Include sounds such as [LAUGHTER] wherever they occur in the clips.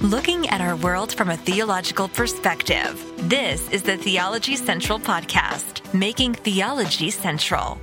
looking at our world from a theological perspective. This is the Theology Central Podcast, making theology central.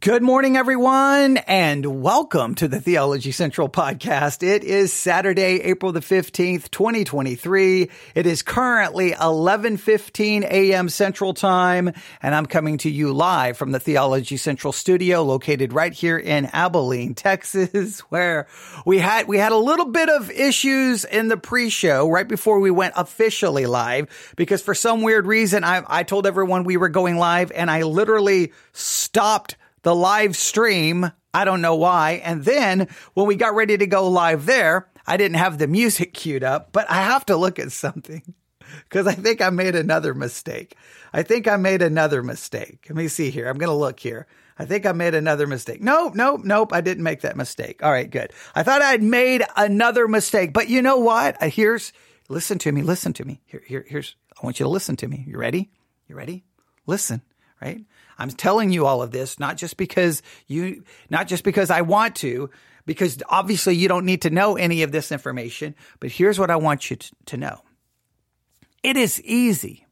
Good morning, everyone, and welcome to the Theology Central podcast. It is Saturday, April the 15th, 2023. It is currently 11:15 a.m. Central Time, and I'm coming to you live from the Theology Central studio located right here in Abilene, Texas, [LAUGHS] where we had we had a little bit of issues in the pre-show right before we went officially live because for some weird reason I I told everyone we were going live and I literally stopped the live stream. I don't know why. And then when we got ready to go live there, I didn't have the music queued up, but I have to look at something [LAUGHS] because I think I made another mistake. I think I made another mistake. Let me see here. I'm going to look here. I think I made another mistake. Nope, nope, nope. I didn't make that mistake. All right, good. I thought I'd made another mistake, but you know what? Here's, listen to me, listen to me. Here, here, here's, I want you to listen to me. You ready? You ready? Listen, right? I'm telling you all of this, not just because you, not just because I want to, because obviously you don't need to know any of this information, but here's what I want you to, to know. It is easy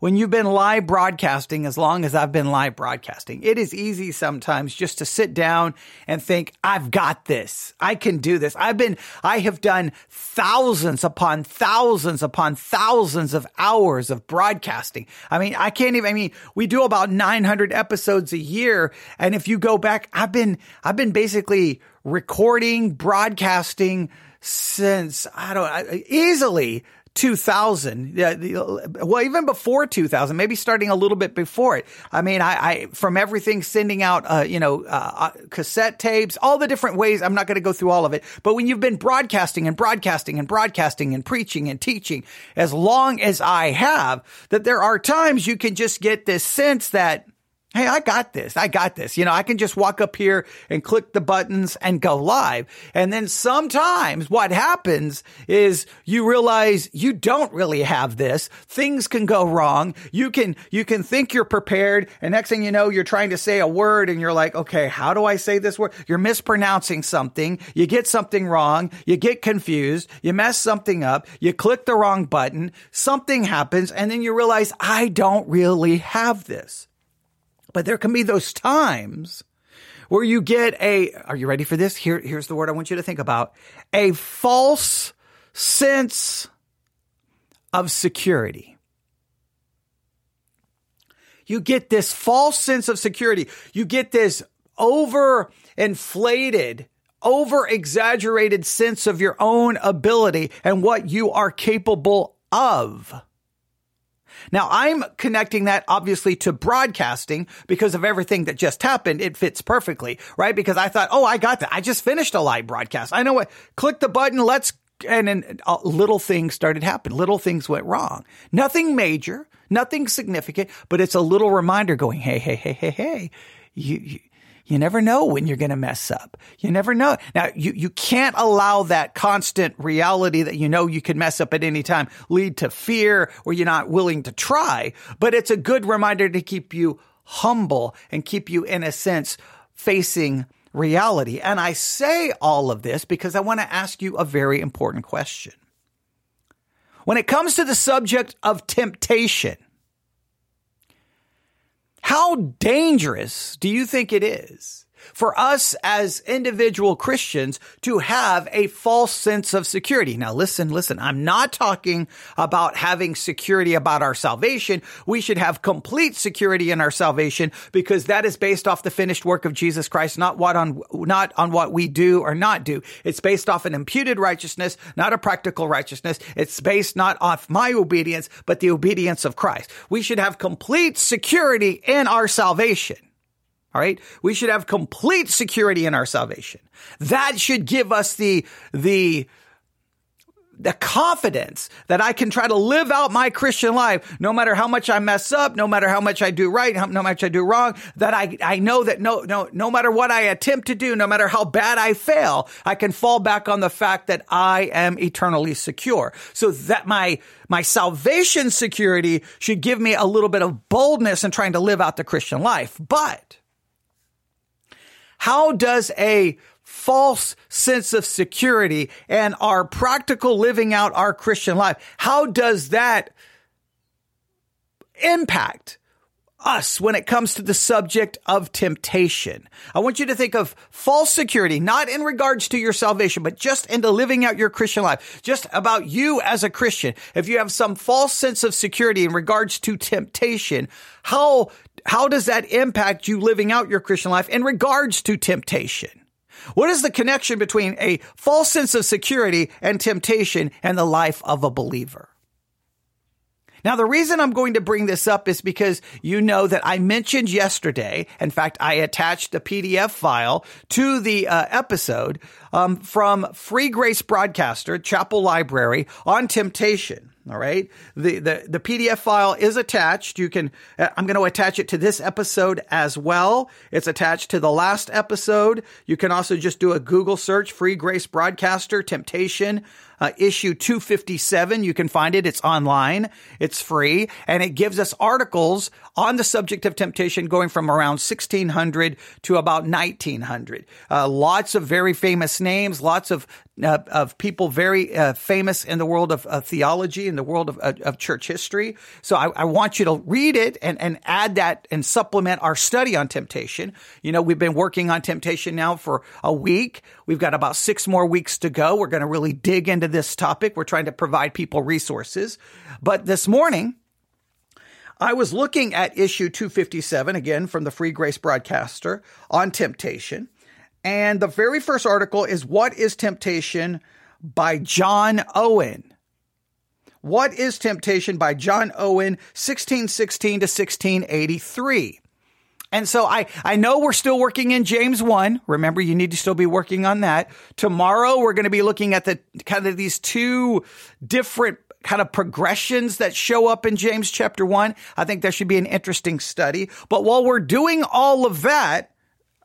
when you've been live broadcasting as long as I've been live broadcasting, it is easy sometimes just to sit down and think, I've got this. I can do this. I've been, I have done thousands upon thousands upon thousands of hours of broadcasting. I mean, I can't even, I mean, we do about 900 episodes a year. And if you go back, I've been, I've been basically recording, broadcasting since, I don't, easily 2000 well even before 2000 maybe starting a little bit before it. I mean i, I from everything sending out uh, you know uh, uh cassette tapes all the different ways. I'm not going to go through all of it. But when you've been broadcasting and broadcasting and broadcasting and preaching and teaching as long as i have that there are times you can just get this sense that Hey, I got this. I got this. You know, I can just walk up here and click the buttons and go live. And then sometimes what happens is you realize you don't really have this. Things can go wrong. You can, you can think you're prepared. And next thing you know, you're trying to say a word and you're like, okay, how do I say this word? You're mispronouncing something. You get something wrong. You get confused. You mess something up. You click the wrong button. Something happens. And then you realize I don't really have this. But there can be those times where you get a, are you ready for this? Here, here's the word I want you to think about. A false sense of security. You get this false sense of security. You get this over inflated, over exaggerated sense of your own ability and what you are capable of. Now I'm connecting that obviously to broadcasting because of everything that just happened. It fits perfectly, right? Because I thought, oh, I got that. I just finished a live broadcast. I know what. Click the button. Let's and then uh, little things started happening. Little things went wrong. Nothing major, nothing significant, but it's a little reminder going, hey, hey, hey, hey, hey, you, you you never know when you're going to mess up. You never know. Now, you, you can't allow that constant reality that you know you can mess up at any time lead to fear or you're not willing to try. But it's a good reminder to keep you humble and keep you, in a sense, facing reality. And I say all of this because I want to ask you a very important question. When it comes to the subject of temptation, how dangerous do you think it is for us as individual Christians to have a false sense of security. Now listen, listen, I'm not talking about having security about our salvation. We should have complete security in our salvation because that is based off the finished work of Jesus Christ, not what on, not on what we do or not do. It's based off an imputed righteousness, not a practical righteousness. It's based not off my obedience, but the obedience of Christ. We should have complete security in our salvation. All right. We should have complete security in our salvation. That should give us the, the, the confidence that I can try to live out my Christian life, no matter how much I mess up, no matter how much I do right, how, no much I do wrong, that I, I know that no, no, no matter what I attempt to do, no matter how bad I fail, I can fall back on the fact that I am eternally secure. So that my, my salvation security should give me a little bit of boldness in trying to live out the Christian life. But how does a false sense of security and our practical living out our Christian life, how does that impact us when it comes to the subject of temptation. I want you to think of false security, not in regards to your salvation, but just into living out your Christian life, just about you as a Christian. If you have some false sense of security in regards to temptation, how, how does that impact you living out your Christian life in regards to temptation? What is the connection between a false sense of security and temptation and the life of a believer? Now, the reason I'm going to bring this up is because you know that I mentioned yesterday. In fact, I attached a PDF file to the uh, episode um, from Free Grace Broadcaster, Chapel Library on temptation. All right. The, the, the PDF file is attached. You can, uh, I'm going to attach it to this episode as well. It's attached to the last episode. You can also just do a Google search, Free Grace Broadcaster Temptation uh, issue 257. You can find it. It's online. It's free and it gives us articles on the subject of temptation going from around 1600 to about 1900. Uh, lots of very famous names, lots of uh, of people very uh, famous in the world of theology, in the world of, of church history. So I, I, want you to read it and, and add that and supplement our study on temptation. You know, we've been working on temptation now for a week. We've got about six more weeks to go. We're going to really dig into this topic. We're trying to provide people resources. But this morning, I was looking at issue 257 again from the Free Grace Broadcaster on temptation. And the very first article is What is Temptation by John Owen. What is Temptation by John Owen, 1616 to 1683. And so I, I know we're still working in James 1. Remember, you need to still be working on that. Tomorrow, we're going to be looking at the kind of these two different kind of progressions that show up in James chapter 1. I think that should be an interesting study. But while we're doing all of that,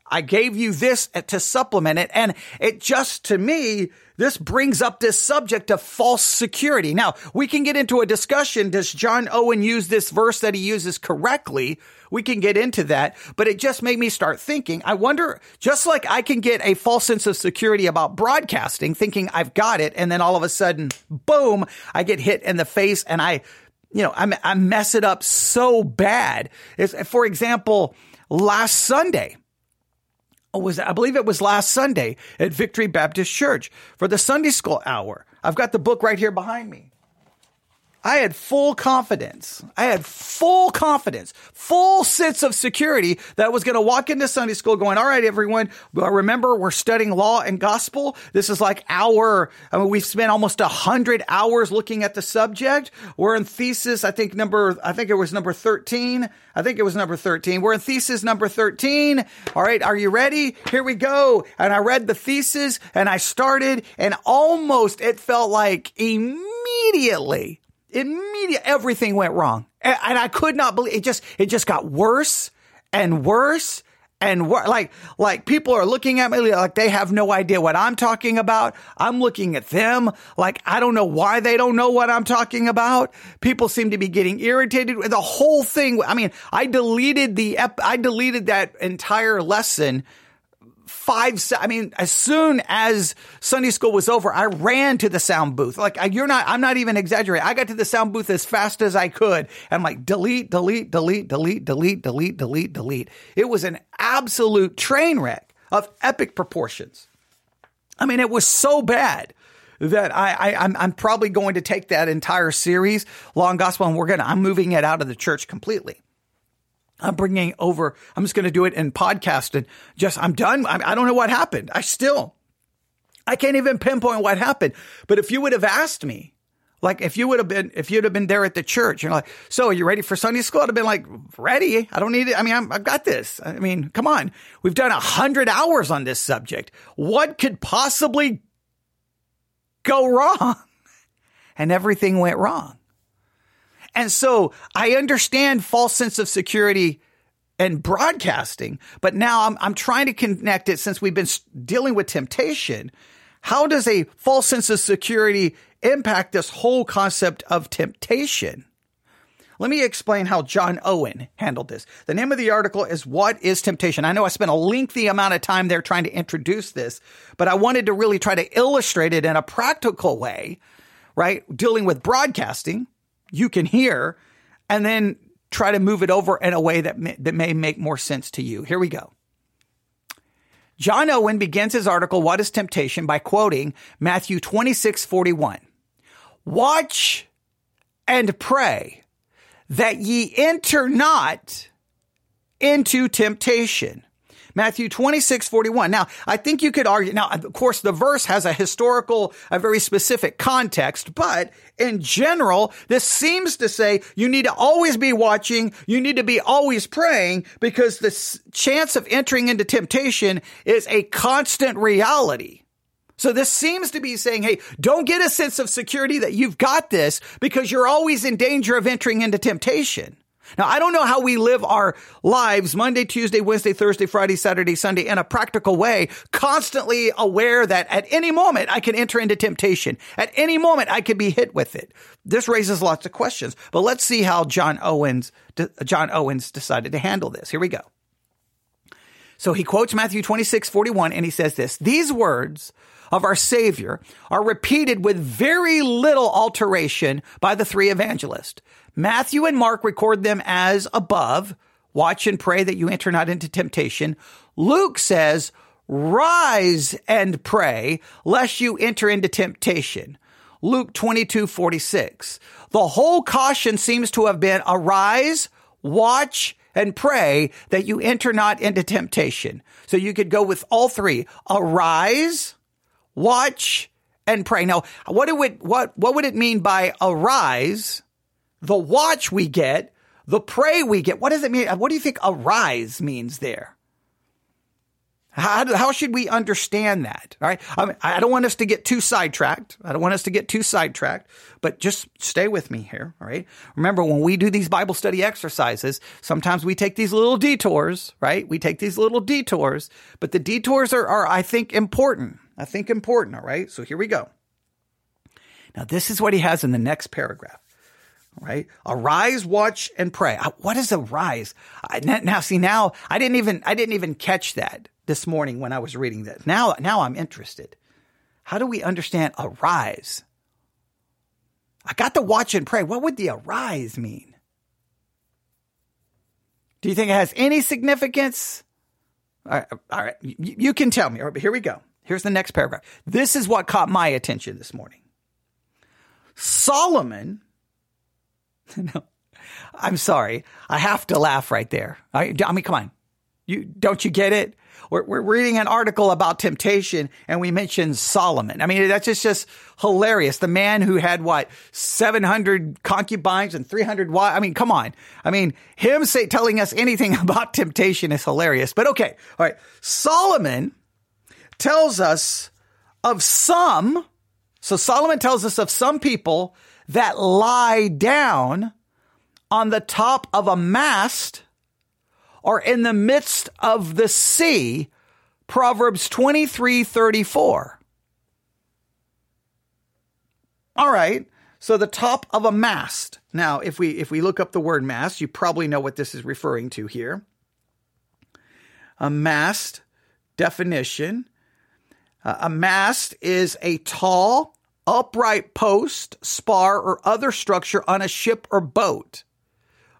I gave you this to supplement it. And it just to me, this brings up this subject of false security. Now, we can get into a discussion. Does John Owen use this verse that he uses correctly? We can get into that, but it just made me start thinking. I wonder, just like I can get a false sense of security about broadcasting, thinking I've got it, and then all of a sudden, boom, I get hit in the face and I, you know, I, I mess it up so bad. It's, for example, last Sunday, was I believe it was last Sunday at Victory Baptist Church for the Sunday school hour. I've got the book right here behind me. I had full confidence. I had full confidence, full sense of security that I was going to walk into Sunday school going, all right, everyone, uh, remember we're studying law and gospel. This is like our, I mean, we've spent almost a hundred hours looking at the subject. We're in thesis, I think number, I think it was number 13. I think it was number 13. We're in thesis number 13. All right. Are you ready? Here we go. And I read the thesis and I started and almost it felt like immediately immediate everything went wrong. And, and I could not believe it just it just got worse and worse and wor- like like people are looking at me like they have no idea what I'm talking about. I'm looking at them like I don't know why they don't know what I'm talking about. People seem to be getting irritated with the whole thing. I mean, I deleted the ep- I deleted that entire lesson five, I mean, as soon as Sunday school was over, I ran to the sound booth. Like, you're not, I'm not even exaggerating. I got to the sound booth as fast as I could. And I'm like, delete, delete, delete, delete, delete, delete, delete, delete. It was an absolute train wreck of epic proportions. I mean, it was so bad that I, I I'm, I'm probably going to take that entire series, Law and Gospel, and we're gonna I'm moving it out of the church completely. I'm bringing over, I'm just going to do it in podcast and just, I'm done. I, I don't know what happened. I still, I can't even pinpoint what happened. But if you would have asked me, like if you would have been, if you'd have been there at the church, you're like, so are you ready for Sunday school? I'd have been like, ready. I don't need it. I mean, i have got this. I mean, come on. We've done a hundred hours on this subject. What could possibly go wrong? And everything went wrong. And so I understand false sense of security and broadcasting, but now I'm, I'm trying to connect it since we've been dealing with temptation. How does a false sense of security impact this whole concept of temptation? let me explain how John Owen handled this. The name of the article is What is Temptation? I know I spent a lengthy amount of time there trying to introduce this, but I wanted to really try to illustrate it in a practical way, right? Dealing with broadcasting, you can hear, and then try to move it over in a way that may, that may make more sense to you. Here we go. John Owen begins his article, What is Temptation, by quoting Matthew 26, 41. Watch and pray that ye enter not into temptation. Matthew 26, 41. Now, I think you could argue, now, of course, the verse has a historical, a very specific context, but in general, this seems to say you need to always be watching. You need to be always praying because the chance of entering into temptation is a constant reality. So this seems to be saying, hey, don't get a sense of security that you've got this because you're always in danger of entering into temptation. Now, I don't know how we live our lives Monday, Tuesday, Wednesday, Thursday, Friday, Saturday, Sunday in a practical way, constantly aware that at any moment I can enter into temptation. At any moment I could be hit with it. This raises lots of questions, but let's see how John Owens, John Owens decided to handle this. Here we go. So he quotes Matthew 26, 41, and he says this, these words of our Savior are repeated with very little alteration by the three evangelists. Matthew and Mark record them as above. Watch and pray that you enter not into temptation. Luke says, rise and pray lest you enter into temptation. Luke 22, 46. The whole caution seems to have been arise, watch, and pray that you enter not into temptation. So you could go with all three. Arise, watch, and pray. Now, what it would, what, what would it mean by arise? The watch we get, the pray we get. What does it mean? What do you think arise means there? How, how should we understand that? All right. I, mean, I don't want us to get too sidetracked. I don't want us to get too sidetracked, but just stay with me here. All right. Remember when we do these Bible study exercises, sometimes we take these little detours, right? We take these little detours, but the detours are, are I think, important. I think important. All right. So here we go. Now, this is what he has in the next paragraph. Right. Arise, watch, and pray. Uh, what is arise? Now, see, now I didn't even, I didn't even catch that this morning when I was reading this. Now, now I'm interested. How do we understand arise? I got to watch and pray. What would the arise mean? Do you think it has any significance? All right, all right. You, you can tell me. All right, but here we go. Here's the next paragraph. This is what caught my attention this morning. Solomon, [LAUGHS] no, I'm sorry. I have to laugh right there. I, I mean, come on. You, don't you get it? We're, we're reading an article about temptation and we mentioned Solomon. I mean, that's just, just hilarious. The man who had what, 700 concubines and 300 wives. I mean, come on. I mean, him say, telling us anything [LAUGHS] about temptation is hilarious, but okay. All right. Solomon tells us of some, so Solomon tells us of some people that lie down on the top of a mast or in the midst of the sea. Proverbs 23 34. All right. So the top of a mast. Now, if we if we look up the word mast, you probably know what this is referring to here. A mast definition uh, a mast is a tall, upright post, spar, or other structure on a ship or boat.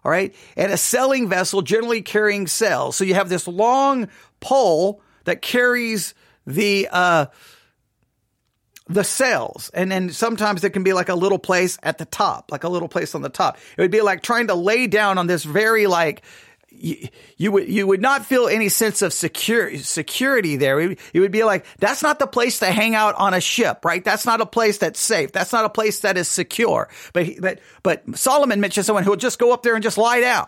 All right. And a sailing vessel generally carrying sails. So you have this long pole that carries the, uh, the sails. And then sometimes it can be like a little place at the top, like a little place on the top. It would be like trying to lay down on this very like you, you, would you would not feel any sense of secure, security there. It, would be like that's not the place to hang out on a ship, right? That's not a place that's safe. That's not a place that is secure. But but but Solomon mentions someone who'll just go up there and just lie down.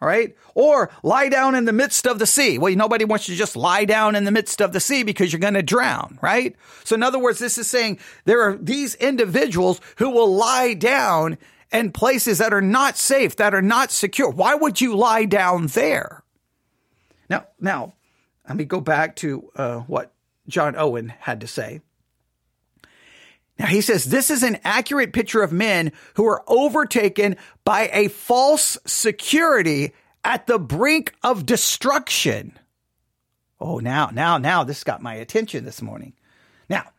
Right. Or lie down in the midst of the sea. Well, nobody wants you to just lie down in the midst of the sea because you're going to drown, right? So in other words, this is saying there are these individuals who will lie down and places that are not safe, that are not secure. Why would you lie down there? Now, now, let me go back to uh, what John Owen had to say. Now he says this is an accurate picture of men who are overtaken by a false security at the brink of destruction. Oh, now, now, now this got my attention this morning. Now,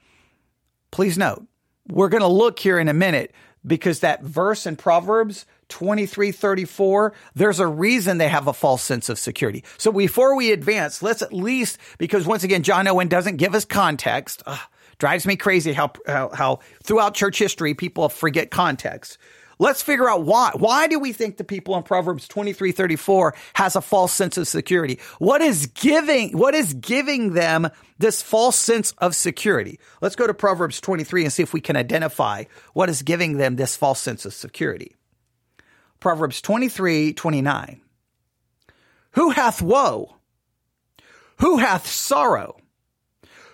please note, we're going to look here in a minute because that verse in Proverbs 23 34, there's a reason they have a false sense of security. So before we advance, let's at least, because once again, John Owen doesn't give us context. Ugh, drives me crazy how, how, how throughout church history people forget context. Let's figure out why. Why do we think the people in Proverbs 23, 34 has a false sense of security? What is giving, what is giving them this false sense of security? Let's go to Proverbs 23 and see if we can identify what is giving them this false sense of security. Proverbs 23, 29. Who hath woe? Who hath sorrow?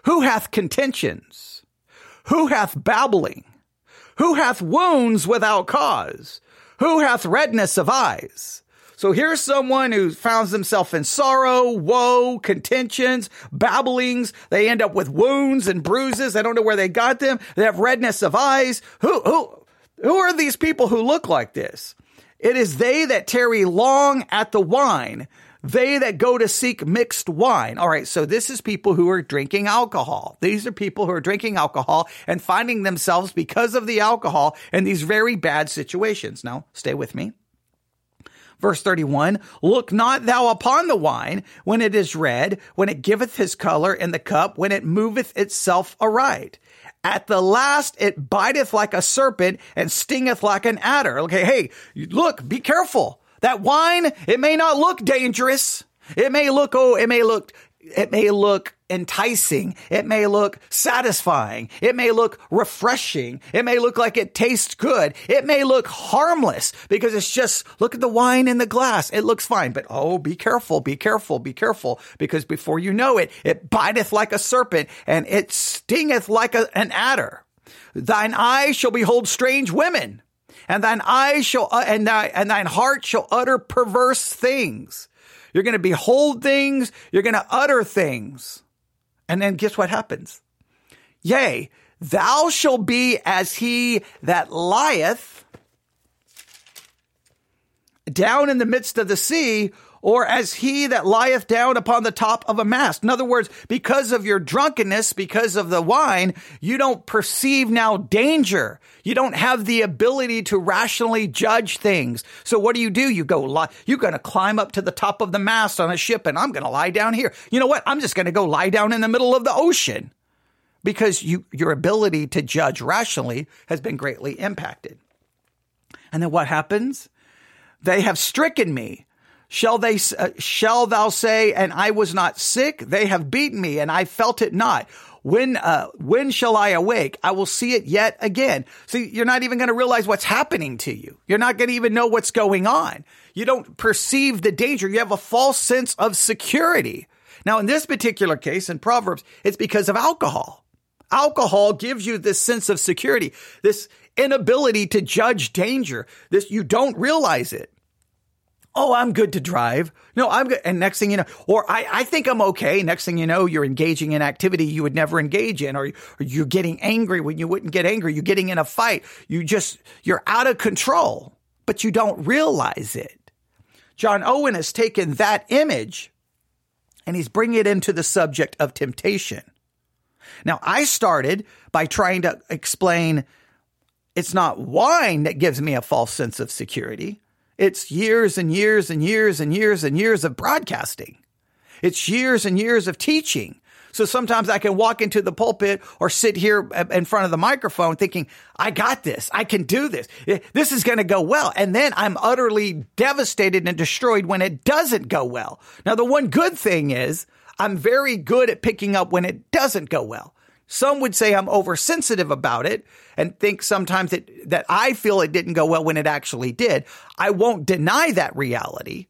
Who hath contentions? Who hath babbling? Who hath wounds without cause? Who hath redness of eyes? So here's someone who finds themselves in sorrow, woe, contentions, babblings. They end up with wounds and bruises. I don't know where they got them. They have redness of eyes. Who, who, who are these people who look like this? It is they that tarry long at the wine they that go to seek mixed wine. All right. So this is people who are drinking alcohol. These are people who are drinking alcohol and finding themselves because of the alcohol in these very bad situations. Now stay with me. Verse 31, look not thou upon the wine when it is red, when it giveth his color in the cup, when it moveth itself aright. At the last, it biteth like a serpent and stingeth like an adder. Okay. Hey, look, be careful. That wine, it may not look dangerous. It may look, oh, it may look, it may look enticing. It may look satisfying. It may look refreshing. It may look like it tastes good. It may look harmless because it's just, look at the wine in the glass. It looks fine. But oh, be careful, be careful, be careful because before you know it, it biteth like a serpent and it stingeth like a, an adder. Thine eyes shall behold strange women and thine eyes shall, uh, and, thy, and thine heart shall utter perverse things. You're going to behold things. You're going to utter things. And then guess what happens? Yea, thou shalt be as he that lieth down in the midst of the sea, or as he that lieth down upon the top of a mast. In other words, because of your drunkenness, because of the wine, you don't perceive now danger. You don't have the ability to rationally judge things. So what do you do? You go, lie, you're going to climb up to the top of the mast on a ship and I'm going to lie down here. You know what? I'm just going to go lie down in the middle of the ocean because you, your ability to judge rationally has been greatly impacted. And then what happens? They have stricken me Shall they, uh, shall thou say, and I was not sick? They have beaten me and I felt it not. When, uh, when shall I awake? I will see it yet again. See, you're not even going to realize what's happening to you. You're not going to even know what's going on. You don't perceive the danger. You have a false sense of security. Now, in this particular case, in Proverbs, it's because of alcohol. Alcohol gives you this sense of security, this inability to judge danger. This, you don't realize it oh, I'm good to drive. No, I'm good. And next thing you know, or I, I think I'm okay. Next thing you know, you're engaging in activity you would never engage in, or, or you're getting angry when you wouldn't get angry. You're getting in a fight. You just, you're out of control, but you don't realize it. John Owen has taken that image and he's bringing it into the subject of temptation. Now, I started by trying to explain it's not wine that gives me a false sense of security. It's years and years and years and years and years of broadcasting. It's years and years of teaching. So sometimes I can walk into the pulpit or sit here in front of the microphone thinking, I got this. I can do this. This is going to go well. And then I'm utterly devastated and destroyed when it doesn't go well. Now, the one good thing is I'm very good at picking up when it doesn't go well. Some would say I'm oversensitive about it and think sometimes that, that I feel it didn't go well when it actually did. I won't deny that reality.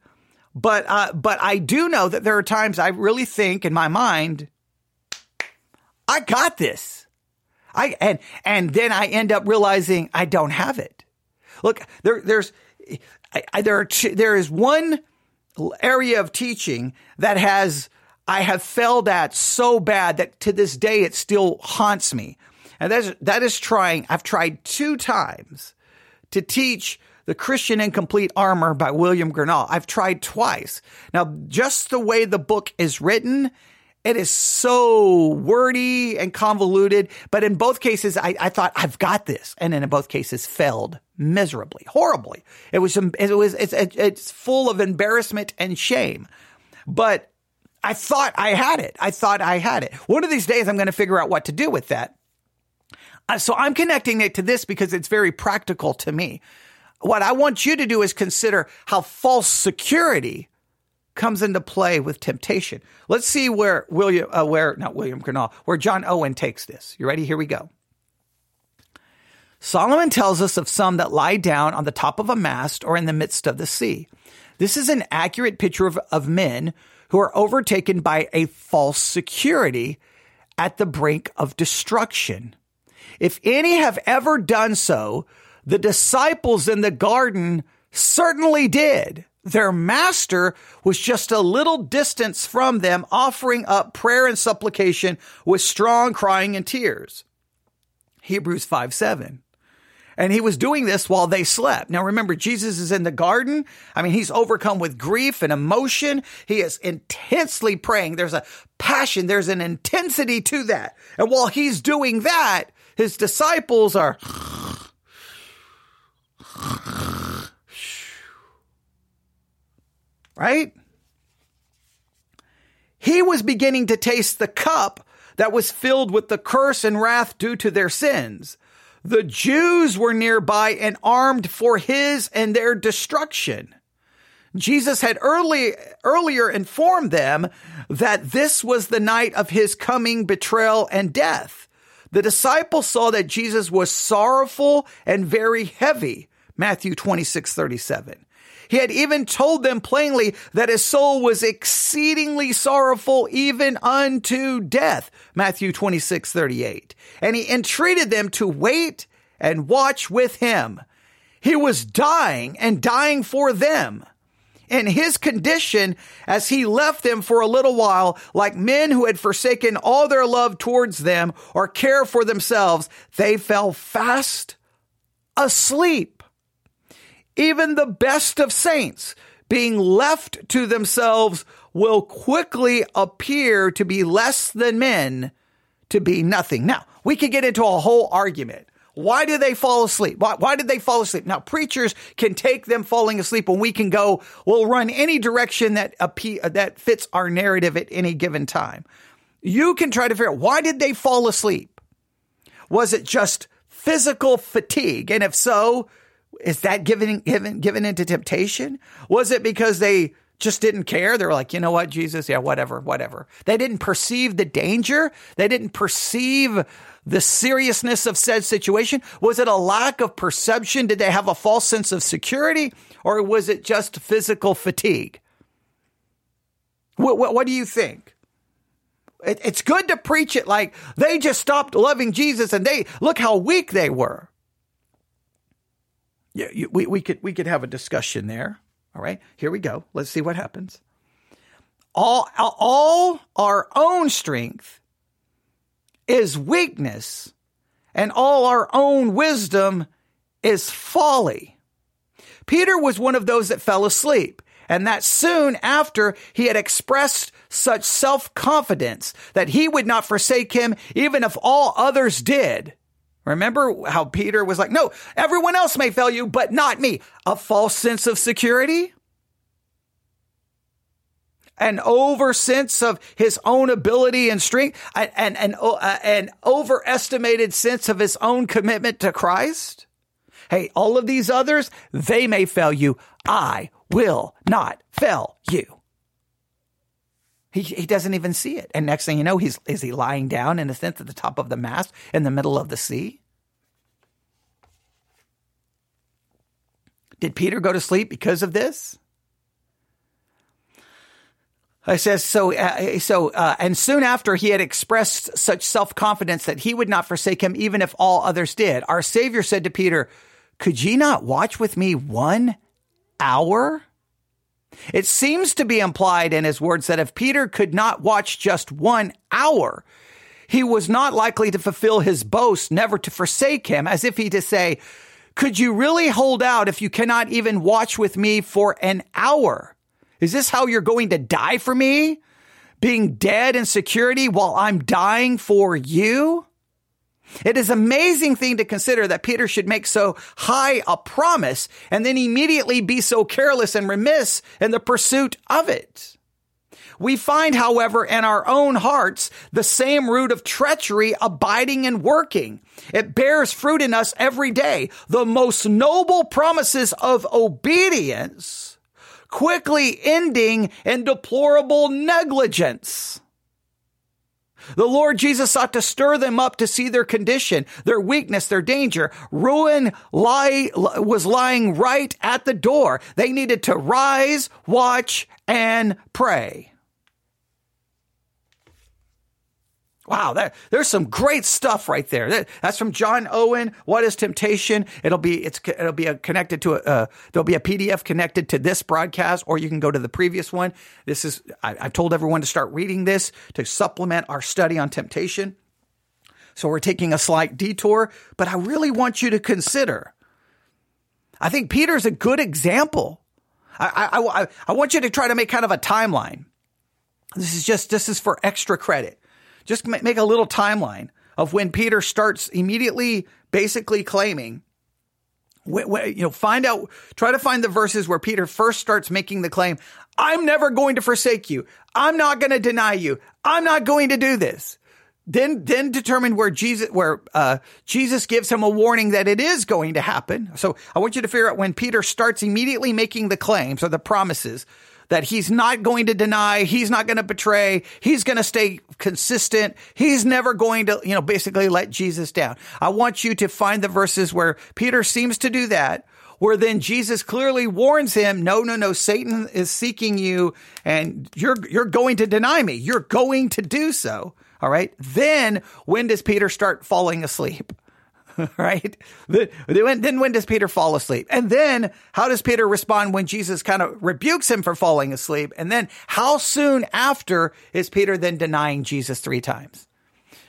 But, uh, but I do know that there are times I really think in my mind, I got this. I, and, and then I end up realizing I don't have it. Look, there, there's, I, I, there are, there is one area of teaching that has I have failed at so bad that to this day it still haunts me. And that is, that is trying, I've tried two times to teach the Christian in Complete Armor by William Gurnall. I've tried twice. Now, just the way the book is written, it is so wordy and convoluted, but in both cases, I, I, thought I've got this, and then in both cases, failed miserably, horribly. It was it was it's it's full of embarrassment and shame, but I thought I had it. I thought I had it. One of these days, I'm going to figure out what to do with that. Uh, so I'm connecting it to this because it's very practical to me. What I want you to do is consider how false security comes into play with temptation. Let's see where William, uh, where not William Gurnall, where John Owen takes this. You ready? Here we go. Solomon tells us of some that lie down on the top of a mast or in the midst of the sea. This is an accurate picture of, of men who are overtaken by a false security at the brink of destruction. If any have ever done so, the disciples in the garden certainly did. Their master was just a little distance from them, offering up prayer and supplication with strong crying and tears. Hebrews 5 7. And he was doing this while they slept. Now remember, Jesus is in the garden. I mean, he's overcome with grief and emotion. He is intensely praying. There's a passion. There's an intensity to that. And while he's doing that, his disciples are right? He was beginning to taste the cup that was filled with the curse and wrath due to their sins. The Jews were nearby and armed for his and their destruction. Jesus had early, earlier informed them that this was the night of his coming betrayal and death. The disciples saw that Jesus was sorrowful and very heavy. Matthew 26, 37. He had even told them plainly that his soul was exceedingly sorrowful even unto death. Matthew 26, 38. And he entreated them to wait and watch with him. He was dying and dying for them. In his condition, as he left them for a little while, like men who had forsaken all their love towards them or care for themselves, they fell fast asleep. Even the best of saints, being left to themselves, will quickly appear to be less than men, to be nothing. Now, we could get into a whole argument. Why do they fall asleep? Why, why did they fall asleep? Now, preachers can take them falling asleep and we can go, we'll run any direction that, that fits our narrative at any given time. You can try to figure out why did they fall asleep? Was it just physical fatigue? And if so, is that given, given, given into temptation? Was it because they just didn't care? They were like, you know what, Jesus? Yeah, whatever, whatever. They didn't perceive the danger. They didn't perceive the seriousness of said situation. Was it a lack of perception? Did they have a false sense of security? Or was it just physical fatigue? What, what, what do you think? It, it's good to preach it like they just stopped loving Jesus and they look how weak they were yeah, we, we could we could have a discussion there. All right, here we go. Let's see what happens. All all our own strength is weakness, and all our own wisdom is folly. Peter was one of those that fell asleep, and that soon after he had expressed such self confidence that he would not forsake him, even if all others did. Remember how Peter was like, no, everyone else may fail you, but not me. A false sense of security? An over sense of his own ability and strength and, uh, an overestimated sense of his own commitment to Christ? Hey, all of these others, they may fail you. I will not fail you. He, he doesn't even see it. And next thing you know, he's, is he lying down in a sense at the top of the mast in the middle of the sea? Did Peter go to sleep because of this? I says so. Uh, so, uh, and soon after he had expressed such self confidence that he would not forsake him, even if all others did. Our Savior said to Peter, "Could ye not watch with me one hour?" It seems to be implied in his words that if Peter could not watch just one hour, he was not likely to fulfill his boast, never to forsake him, as if he to say, could you really hold out if you cannot even watch with me for an hour? Is this how you're going to die for me? Being dead in security while I'm dying for you? It is amazing thing to consider that Peter should make so high a promise and then immediately be so careless and remiss in the pursuit of it. We find, however, in our own hearts, the same root of treachery abiding and working. It bears fruit in us every day. The most noble promises of obedience quickly ending in deplorable negligence. The Lord Jesus sought to stir them up to see their condition, their weakness, their danger. Ruin lie, was lying right at the door. They needed to rise, watch, and pray. Wow, that, there's some great stuff right there. That, that's from John Owen. What is temptation? It'll be it's it'll be connected to a uh, there'll be a PDF connected to this broadcast, or you can go to the previous one. This is I, I've told everyone to start reading this to supplement our study on temptation. So we're taking a slight detour, but I really want you to consider. I think Peter's a good example. I, I, I, I want you to try to make kind of a timeline. This is just this is for extra credit just make a little timeline of when Peter starts immediately basically claiming you know, find out, try to find the verses where Peter first starts making the claim, I'm never going to forsake you. I'm not going to deny you. I'm not going to do this. Then, then determine where Jesus, where, uh, Jesus gives him a warning that it is going to happen. So I want you to figure out when Peter starts immediately making the claims or the promises that he's not going to deny, he's not going to betray, he's going to stay consistent, he's never going to, you know, basically let Jesus down. I want you to find the verses where Peter seems to do that, where then Jesus clearly warns him, no, no, no, Satan is seeking you and you're, you're going to deny me. You're going to do so. All right. Then when does Peter start falling asleep? [LAUGHS] right? Then when does Peter fall asleep? And then how does Peter respond when Jesus kind of rebukes him for falling asleep? And then how soon after is Peter then denying Jesus three times?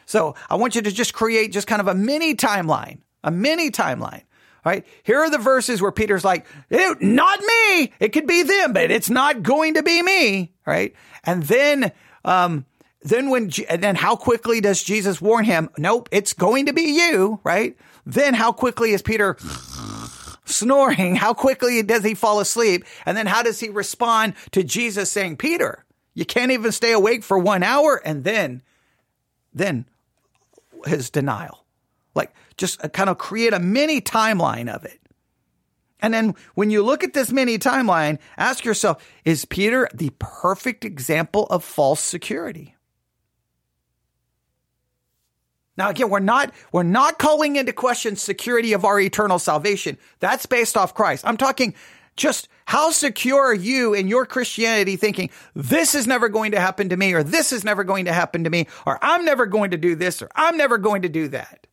So I want you to just create just kind of a mini timeline, a mini timeline. Right. Here are the verses where Peter's like, not me. It could be them, but it's not going to be me. Right. And then, um, then when, and then how quickly does Jesus warn him? Nope, it's going to be you, right? Then how quickly is Peter [LAUGHS] snoring? How quickly does he fall asleep? And then how does he respond to Jesus saying, Peter, you can't even stay awake for one hour. And then, then his denial, like just kind of create a mini timeline of it. And then when you look at this mini timeline, ask yourself, is Peter the perfect example of false security? Now again, we're not, we're not calling into question security of our eternal salvation. That's based off Christ. I'm talking just how secure are you in your Christianity thinking this is never going to happen to me or this is never going to happen to me or I'm never going to do this or I'm never going to do that.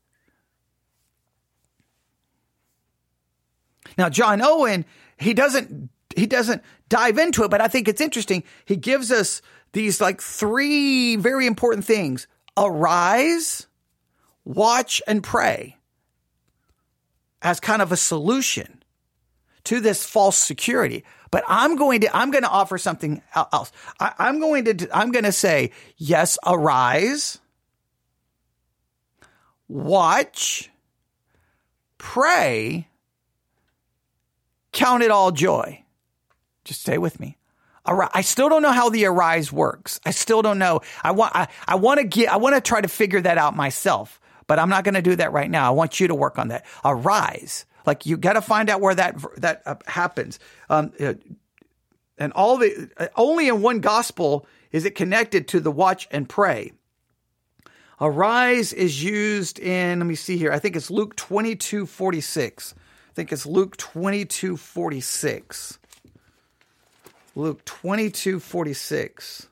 Now, John Owen, he doesn't, he doesn't dive into it, but I think it's interesting. He gives us these like three very important things. Arise, watch and pray as kind of a solution to this false security. But I'm going to, I'm going to offer something else. I, I'm going to, I'm going to say, yes, arise, watch, pray, count it all joy. Just stay with me. I still don't know how the arise works. I still don't know. I want, I, I want to get, I want to try to figure that out myself but I'm not going to do that right now. I want you to work on that. Arise. Like you got to find out where that, that uh, happens. Um, uh, and all the, uh, only in one gospel is it connected to the watch and pray. Arise is used in, let me see here. I think it's Luke 22, 46. I think it's Luke 22, 46. Luke 22, 46.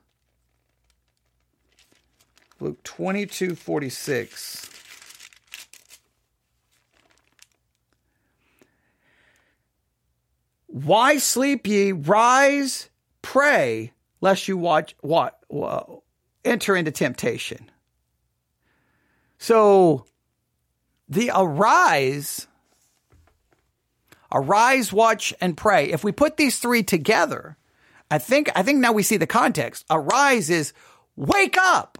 Luke 22, Why sleep ye? Rise, pray, lest you watch what enter into temptation. So the arise, arise, watch, and pray. If we put these three together, I think, I think now we see the context. Arise is wake up,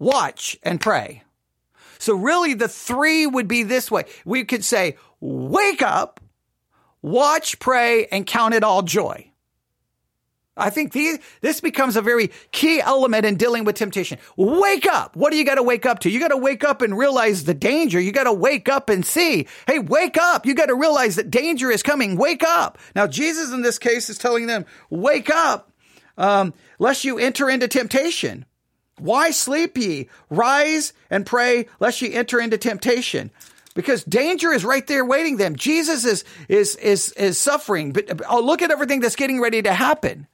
watch, and pray. So really the three would be this way. We could say, wake up, watch, pray, and count it all joy. I think these, this becomes a very key element in dealing with temptation. Wake up. What do you got to wake up to? You got to wake up and realize the danger. You got to wake up and see, hey, wake up. You got to realize that danger is coming. Wake up. Now, Jesus in this case is telling them, wake up, um, lest you enter into temptation. Why sleep ye? Rise and pray, lest ye enter into temptation because danger is right there waiting them. Jesus is is is is suffering, but oh, look at everything that's getting ready to happen.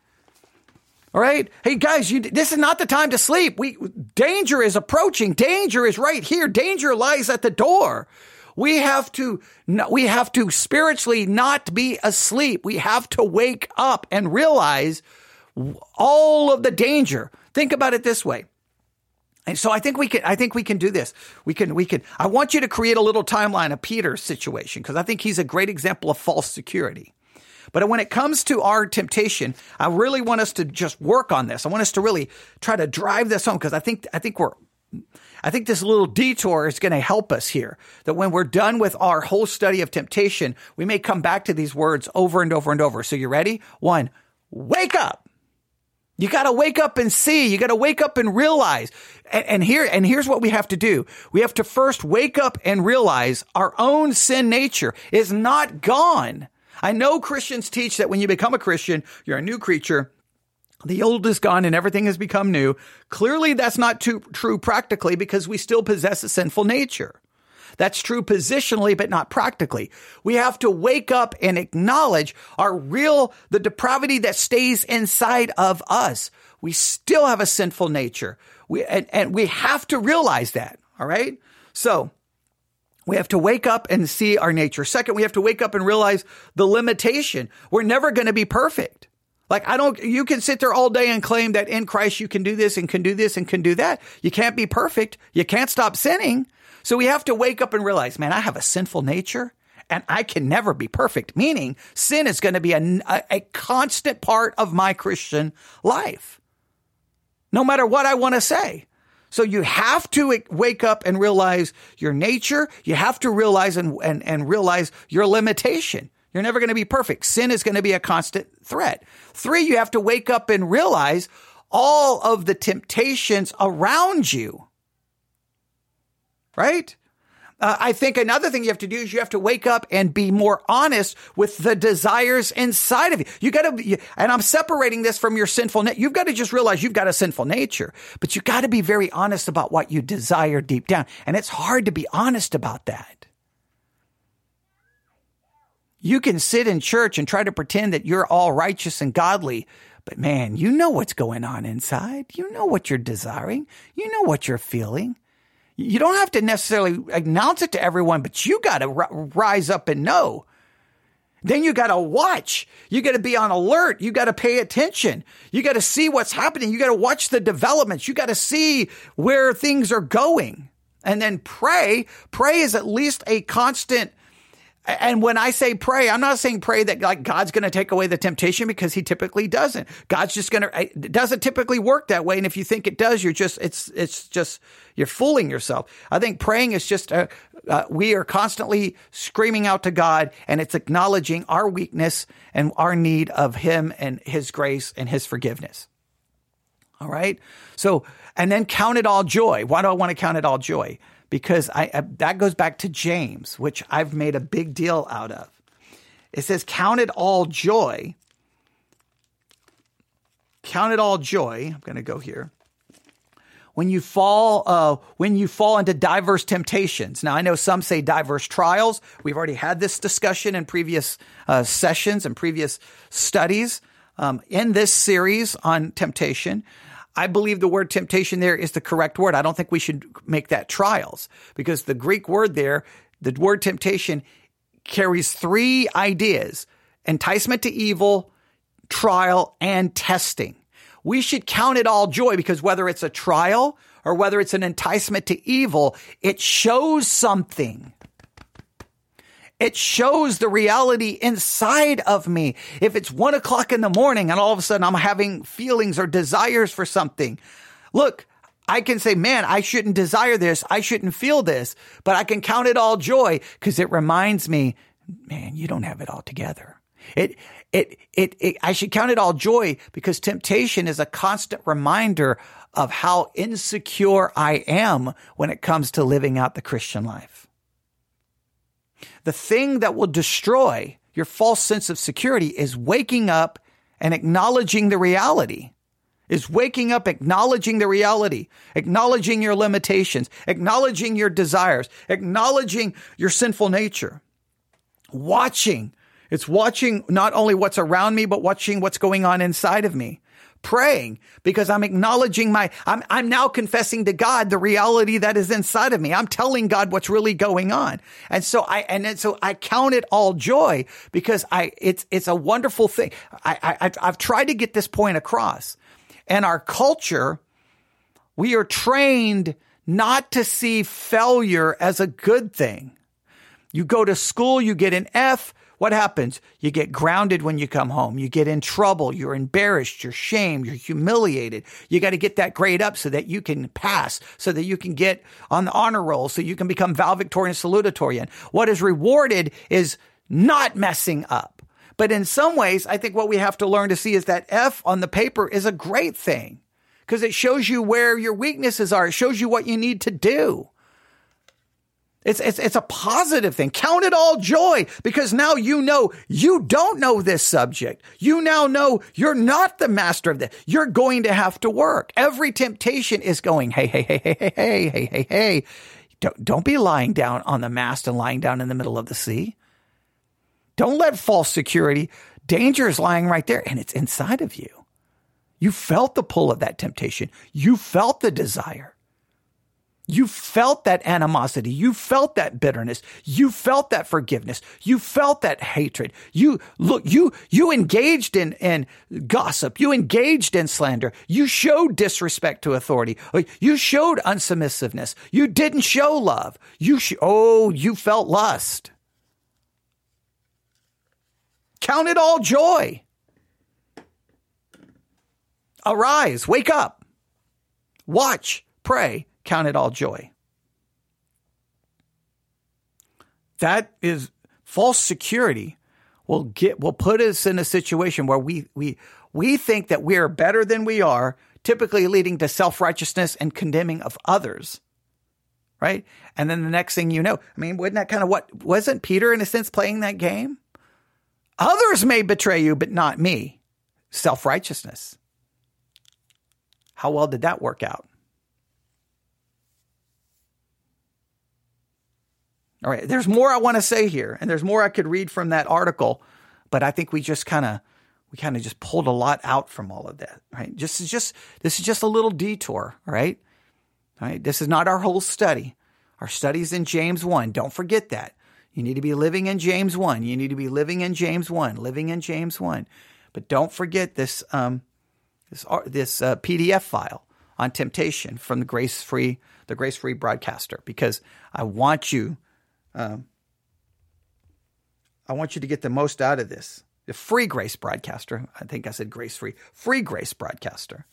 All right. Hey guys, you, this is not the time to sleep. We, danger is approaching. Danger is right here. Danger lies at the door. We have to, we have to spiritually not be asleep. We have to wake up and realize all of the danger. Think about it this way. And so I think we can, I think we can do this. We can, we can, I want you to create a little timeline of Peter's situation because I think he's a great example of false security. But when it comes to our temptation, I really want us to just work on this. I want us to really try to drive this home because I think I think we're I think this little detour is going to help us here. That when we're done with our whole study of temptation, we may come back to these words over and over and over. So you ready? One, wake up. You got to wake up and see. You got to wake up and realize. And, and, here, and here's what we have to do. We have to first wake up and realize our own sin nature is not gone. I know Christians teach that when you become a Christian, you're a new creature. The old is gone and everything has become new. Clearly, that's not too, true practically because we still possess a sinful nature. That's true positionally, but not practically. We have to wake up and acknowledge our real, the depravity that stays inside of us. We still have a sinful nature. We, and, and we have to realize that. All right. So we have to wake up and see our nature. Second, we have to wake up and realize the limitation. We're never going to be perfect. Like I don't, you can sit there all day and claim that in Christ you can do this and can do this and can do that. You can't be perfect. You can't stop sinning. So we have to wake up and realize, man, I have a sinful nature and I can never be perfect. Meaning sin is going to be a, a, a constant part of my Christian life. No matter what I want to say. So you have to wake up and realize your nature. You have to realize and, and, and realize your limitation. You're never going to be perfect. Sin is going to be a constant threat. Three, you have to wake up and realize all of the temptations around you. Right? Uh, I think another thing you have to do is you have to wake up and be more honest with the desires inside of you. You got to, and I'm separating this from your sinful nature. You've got to just realize you've got a sinful nature, but you got to be very honest about what you desire deep down. And it's hard to be honest about that. You can sit in church and try to pretend that you're all righteous and godly, but man, you know what's going on inside. You know what you're desiring. You know what you're feeling. You don't have to necessarily announce it to everyone, but you got to r- rise up and know. Then you got to watch. You got to be on alert. You got to pay attention. You got to see what's happening. You got to watch the developments. You got to see where things are going. And then pray. Pray is at least a constant and when I say pray, I'm not saying pray that like God's going to take away the temptation because he typically doesn't. God's just going to, it doesn't typically work that way. And if you think it does, you're just, it's, it's just, you're fooling yourself. I think praying is just, a, uh, we are constantly screaming out to God and it's acknowledging our weakness and our need of him and his grace and his forgiveness. All right. So, and then count it all joy. Why do I want to count it all joy? Because I, that goes back to James, which I've made a big deal out of. It says, "Count it all joy." Count it all joy. I'm going to go here. When you fall, uh, when you fall into diverse temptations. Now, I know some say diverse trials. We've already had this discussion in previous uh, sessions and previous studies. Um, in this series on temptation, I believe the word temptation there is the correct word. I don't think we should make that trials because the Greek word there, the word temptation carries three ideas enticement to evil, trial, and testing. We should count it all joy because whether it's a trial or whether it's an enticement to evil, it shows something. It shows the reality inside of me. If it's one o'clock in the morning and all of a sudden I'm having feelings or desires for something, look, I can say, man, I shouldn't desire this. I shouldn't feel this, but I can count it all joy because it reminds me, man, you don't have it all together. It, it, it, it, I should count it all joy because temptation is a constant reminder of how insecure I am when it comes to living out the Christian life. The thing that will destroy your false sense of security is waking up and acknowledging the reality is waking up, acknowledging the reality, acknowledging your limitations, acknowledging your desires, acknowledging your sinful nature, watching. It's watching not only what's around me, but watching what's going on inside of me. Praying because I'm acknowledging my, I'm, I'm now confessing to God the reality that is inside of me. I'm telling God what's really going on. And so I, and then, so I count it all joy because I, it's, it's a wonderful thing. I, I, I've tried to get this point across and our culture, we are trained not to see failure as a good thing. You go to school, you get an F. What happens? You get grounded when you come home. You get in trouble. You're embarrassed. You're shamed. You're humiliated. You got to get that grade up so that you can pass, so that you can get on the honor roll, so you can become valedictorian salutatorian. What is rewarded is not messing up. But in some ways, I think what we have to learn to see is that F on the paper is a great thing because it shows you where your weaknesses are. It shows you what you need to do. It's, it's, it's a positive thing. Count it all joy because now you know you don't know this subject. You now know you're not the master of this. You're going to have to work. Every temptation is going, hey, hey, hey, hey, hey, hey, hey, hey, hey. Don't, don't be lying down on the mast and lying down in the middle of the sea. Don't let false security. Danger is lying right there and it's inside of you. You felt the pull of that temptation. You felt the desire. You felt that animosity. You felt that bitterness. You felt that forgiveness. You felt that hatred. You look, you, you engaged in, in gossip. You engaged in slander. You showed disrespect to authority. You showed unsubmissiveness. You didn't show love. You, sh- oh, you felt lust. Count it all joy. Arise, wake up, watch, pray, count it all joy. That is false security will get will put us in a situation where we we we think that we are better than we are, typically leading to self-righteousness and condemning of others. Right? And then the next thing you know, I mean, wasn't that kind of what wasn't Peter in a sense playing that game? Others may betray you, but not me. Self righteousness. How well did that work out? All right, there's more I want to say here, and there's more I could read from that article, but I think we just kind of we kind of just pulled a lot out from all of that, right? Just just this is just a little detour, right? All right, this is not our whole study. Our study's in James 1. Don't forget that. You need to be living in James 1. You need to be living in James 1, living in James 1. But don't forget this, um, this, this uh, PDF file on temptation from the grace free, the grace free broadcaster, because I want you, um, I want you to get the most out of this. The free grace broadcaster, I think I said grace free, free grace broadcaster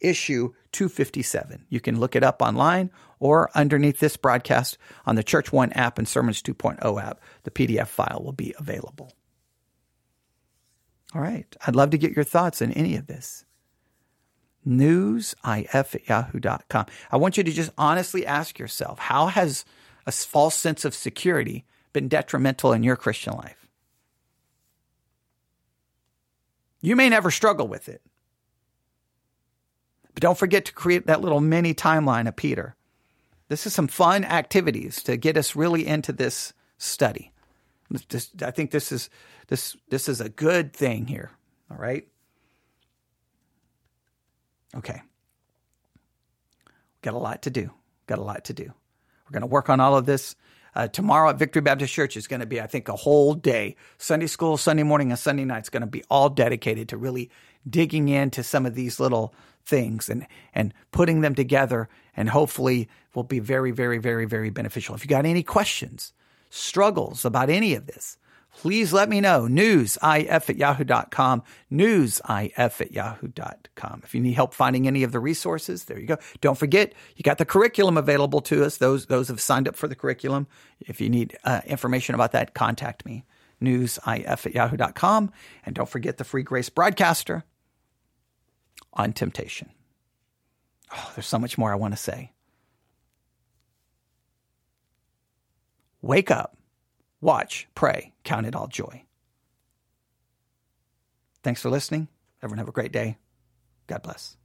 issue 257. You can look it up online or underneath this broadcast on the Church One app and Sermons 2.0 app. The PDF file will be available. All right. I'd love to get your thoughts on any of this. Newsif at yahoo.com. I want you to just honestly ask yourself how has a false sense of security been detrimental in your Christian life? You may never struggle with it. But don't forget to create that little mini timeline of Peter. This is some fun activities to get us really into this study. This, I think this is this this is a good thing here. All right. Okay. Got a lot to do. Got a lot to do. We're going to work on all of this. Uh, tomorrow at Victory Baptist Church is going to be, I think, a whole day. Sunday school, Sunday morning, and Sunday night is going to be all dedicated to really digging into some of these little things and, and putting them together and hopefully will be very, very, very, very beneficial. If you got any questions, struggles about any of this, please let me know. Newsif at yahoo.com. Newsif at yahoo.com. If you need help finding any of the resources, there you go. Don't forget, you got the curriculum available to us. Those, those have signed up for the curriculum. If you need uh, information about that, contact me. Newsif at yahoo.com. And don't forget the free grace broadcaster on temptation. Oh, there's so much more I want to say. Wake up Watch, pray, count it all joy. Thanks for listening. Everyone have a great day. God bless.